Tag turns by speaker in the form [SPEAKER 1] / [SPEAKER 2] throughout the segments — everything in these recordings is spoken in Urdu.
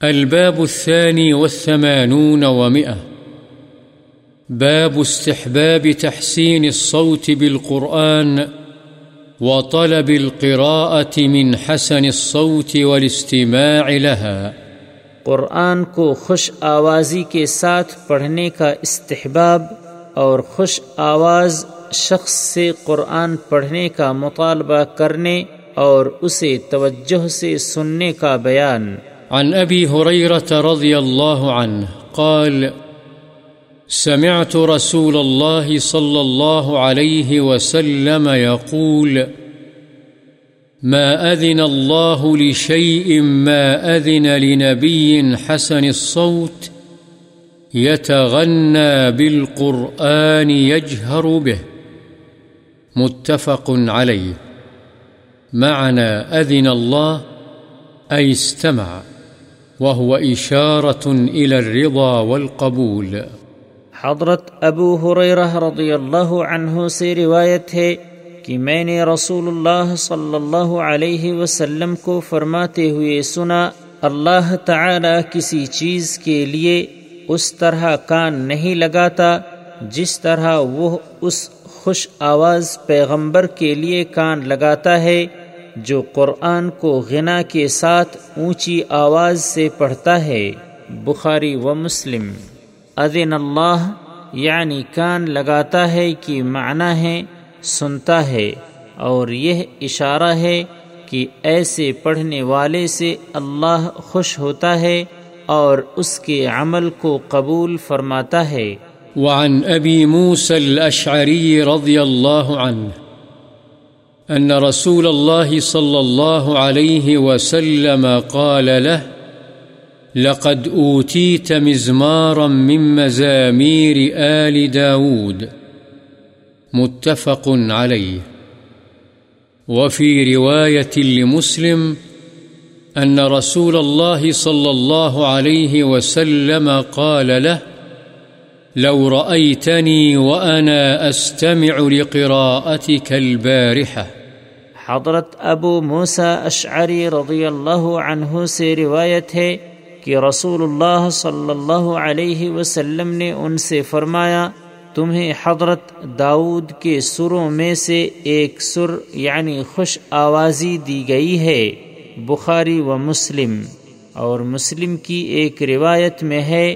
[SPEAKER 1] الباب الثاني والثمانون ومئة. باب استحباب تحسين الصوت بالقرآن وطلب القراءة من حسن الصوت والاستماع لها.
[SPEAKER 2] قرآن کو خوش آوازی کے ساتھ پڑھنے کا استحباب اور خوش آواز شخص سے قرآن پڑھنے کا مطالبہ کرنے اور اسے توجہ سے سننے کا بیان۔
[SPEAKER 1] عن أبي هريرة رضي الله عنه قال، سمعت رسول الله صلى الله عليه وسلم يقول، ما أذن الله لشيء ما أذن لنبي حسن الصوت يتغنى بالقرآن يجهر به، متفق عليه. معنى أذن الله أي استمع. وهو إشارة إلى الرضا والقبول.
[SPEAKER 2] حضرت ابو حریرہ رضی اللہ عنہ سے روایت ہے کہ میں نے رسول اللہ صلی اللہ علیہ وسلم کو فرماتے ہوئے سنا، اللہ تعالی کسی چیز کے لیے اس طرح کان نہیں لگاتا، جس طرح وہ اس خوش آواز پیغمبر کے لیے کان لگاتا ہے۔ جو قرآن کو غنا کے ساتھ اونچی آواز سے پڑھتا ہے، بخاری و مسلم۔ اذن اللہ یعنی کان لگاتا ہے کہ معنی ہے، سنتا ہے۔ اور یہ اشارہ ہے کہ ایسے پڑھنے والے سے اللہ خوش ہوتا ہے اور اس کے عمل کو قبول فرماتا ہے۔
[SPEAKER 1] وعن أبي موسى الأشعري رضي الله عنه أن رسول الله صلى الله عليه وسلم قال له، لقد أوتيت مزمارا من مزامير آل داود. متفق عليه. وفي رواية لمسلم أن رسول الله صلى الله عليه وسلم قال له، لو رأيتني وأنا أستمع لقراءتك البارحة.
[SPEAKER 2] حضرت ابو موسا اشعری رضی اللہ عنہ سے روایت ہے کہ رسول اللہ صلی اللہ علیہ وسلم نے ان سے فرمایا، تمہیں حضرت داود کے سروں میں سے ایک سر یعنی خوش آوازی دی گئی ہے، بخاری و مسلم۔ اور مسلم کی ایک روایت میں ہے،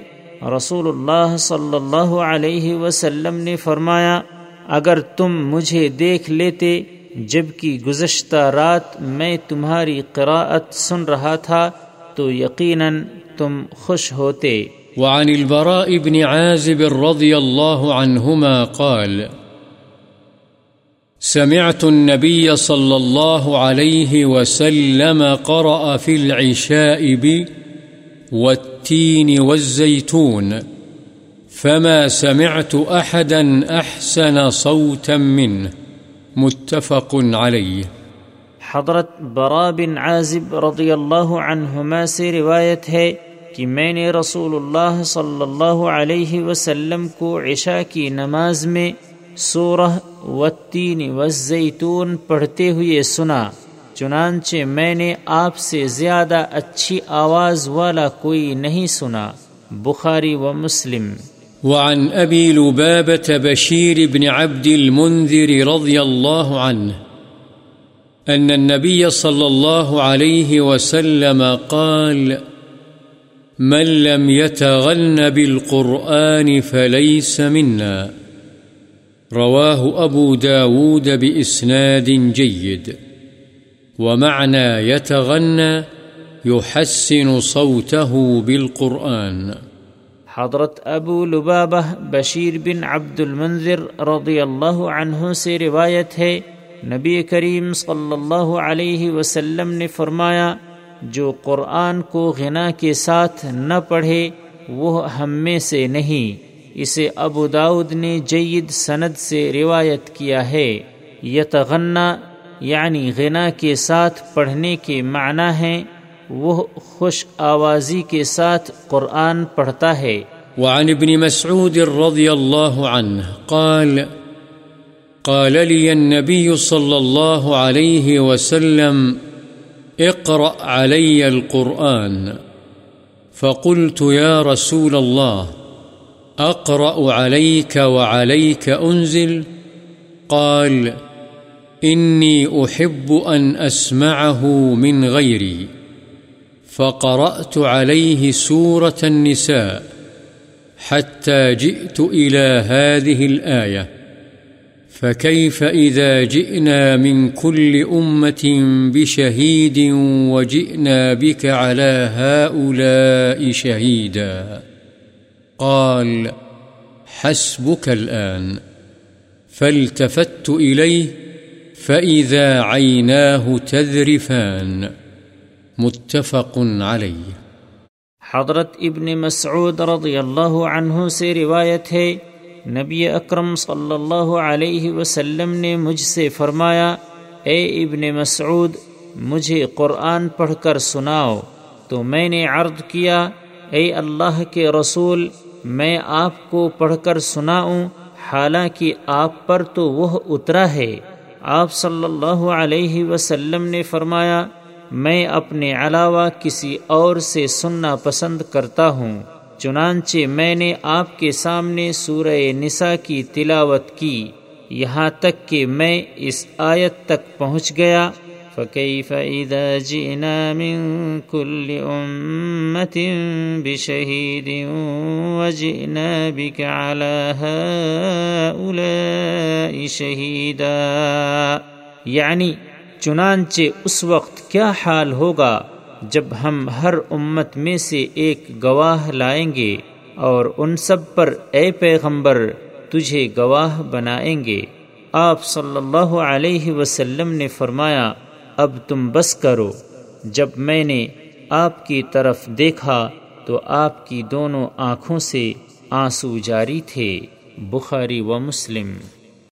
[SPEAKER 2] رسول اللہ صلی اللہ علیہ وسلم نے فرمایا، اگر تم مجھے دیکھ لیتے جبکہ گزشتہ رات میں تمہاری قراءت سن رہا تھا، تو یقیناً تم خوش ہوتے۔
[SPEAKER 1] وعن البراء بن عازب رضي الله عنهما قال، سمعت النبي صلى الله عليه وسلم قرأ في العشاء بي والتين والزيتون فما سمعت أحدا أحسن صوتا منه۔ متفق عليه
[SPEAKER 2] حضرت برا بن عازب رضی اللہ عنہما سے روایت ہے کہ میں نے رسول اللہ صلی اللہ علیہ وسلم کو عشاء کی نماز میں سورہ والتین والزیتون پڑھتے ہوئے سنا، چنانچہ میں نے آپ سے زیادہ اچھی آواز والا کوئی نہیں سنا، بخاری و مسلم۔
[SPEAKER 1] وعن أبي لبابة بشير بن عبد المنذر رضي الله عنه أن النبي صلى الله عليه وسلم قال، من لم يتغن بالقرآن فليس منا. رواه أبو داود بإسناد جيد. ومعنى يتغنى يحسن صوته بالقرآن.
[SPEAKER 2] حضرت ابو لبابہ بشیر بن عبد المنظر رضی اللہ عنہ سے روایت ہے، نبی کریم صلی اللہ علیہ وسلم نے فرمایا، جو قرآن کو غنا کے ساتھ نہ پڑھے، وہ ہم میں سے نہیں۔ اسے ابو داود نے جید سند سے روایت کیا ہے۔ یتغنا یعنی غنا کے ساتھ پڑھنے کے معنی ہیں وہ خوش آوازی کے ساتھ قرآن پڑھتا ہے۔
[SPEAKER 1] وعن ابن مسعود رضي الله عنه قال قال لي النبي صلى الله عليه وسلم، اقرأ علي القرآن۔ فقلت يا رسول الله أقرأ عليك وعليك أنزل قال، إني أحب أن أسمعه من غيري۔ فقرأت عليه سورة النساء حتى جئت إلى هذه الآية. فكيف إذا جئنا من كل أمة بشهيد وجئنا بك على هؤلاء شهيدا؟ قال حسبك الآن. فالتفت إليه فإذا عيناه تذرفان. متفق عليه
[SPEAKER 2] حضرت ابن مسعود رضی اللہ عنہ سے روایت ہے، نبی اکرم صلی اللہ علیہ وسلم نے مجھ سے فرمایا، اے ابن مسعود، مجھے قرآن پڑھ کر سناؤ۔ تو میں نے عرض کیا، اے اللہ کے رسول، میں آپ کو پڑھ کر سناؤں، حالانکہ آپ پر تو وہ اترا ہے۔ آپ صلی اللہ علیہ وسلم نے فرمایا میں اپنے علاوہ کسی اور سے سننا پسند کرتا ہوں، چنانچہ میں نے آپ کے سامنے سورہ نساء کی تلاوت کی۔ یہاں تک کہ میں اس آیت تک پہنچ گیا۔ فكيف إذا جئنا من كل أمة بشهيد وجئنا بك على هؤلاء شهيدا۔ يعني چنانچہ اس وقت کیا حال ہوگا جب ہم ہر امت میں سے ایک گواہ لائیں گے اور ان سب پر اے پیغمبر تجھے گواہ بنائیں گے۔ آپ صلی اللہ علیہ وسلم نے فرمایا، اب تم بس کرو۔ جب میں نے آپ کی طرف دیکھا تو آپ کی دونوں آنکھوں سے آنسو جاری تھے، بخاری و مسلم۔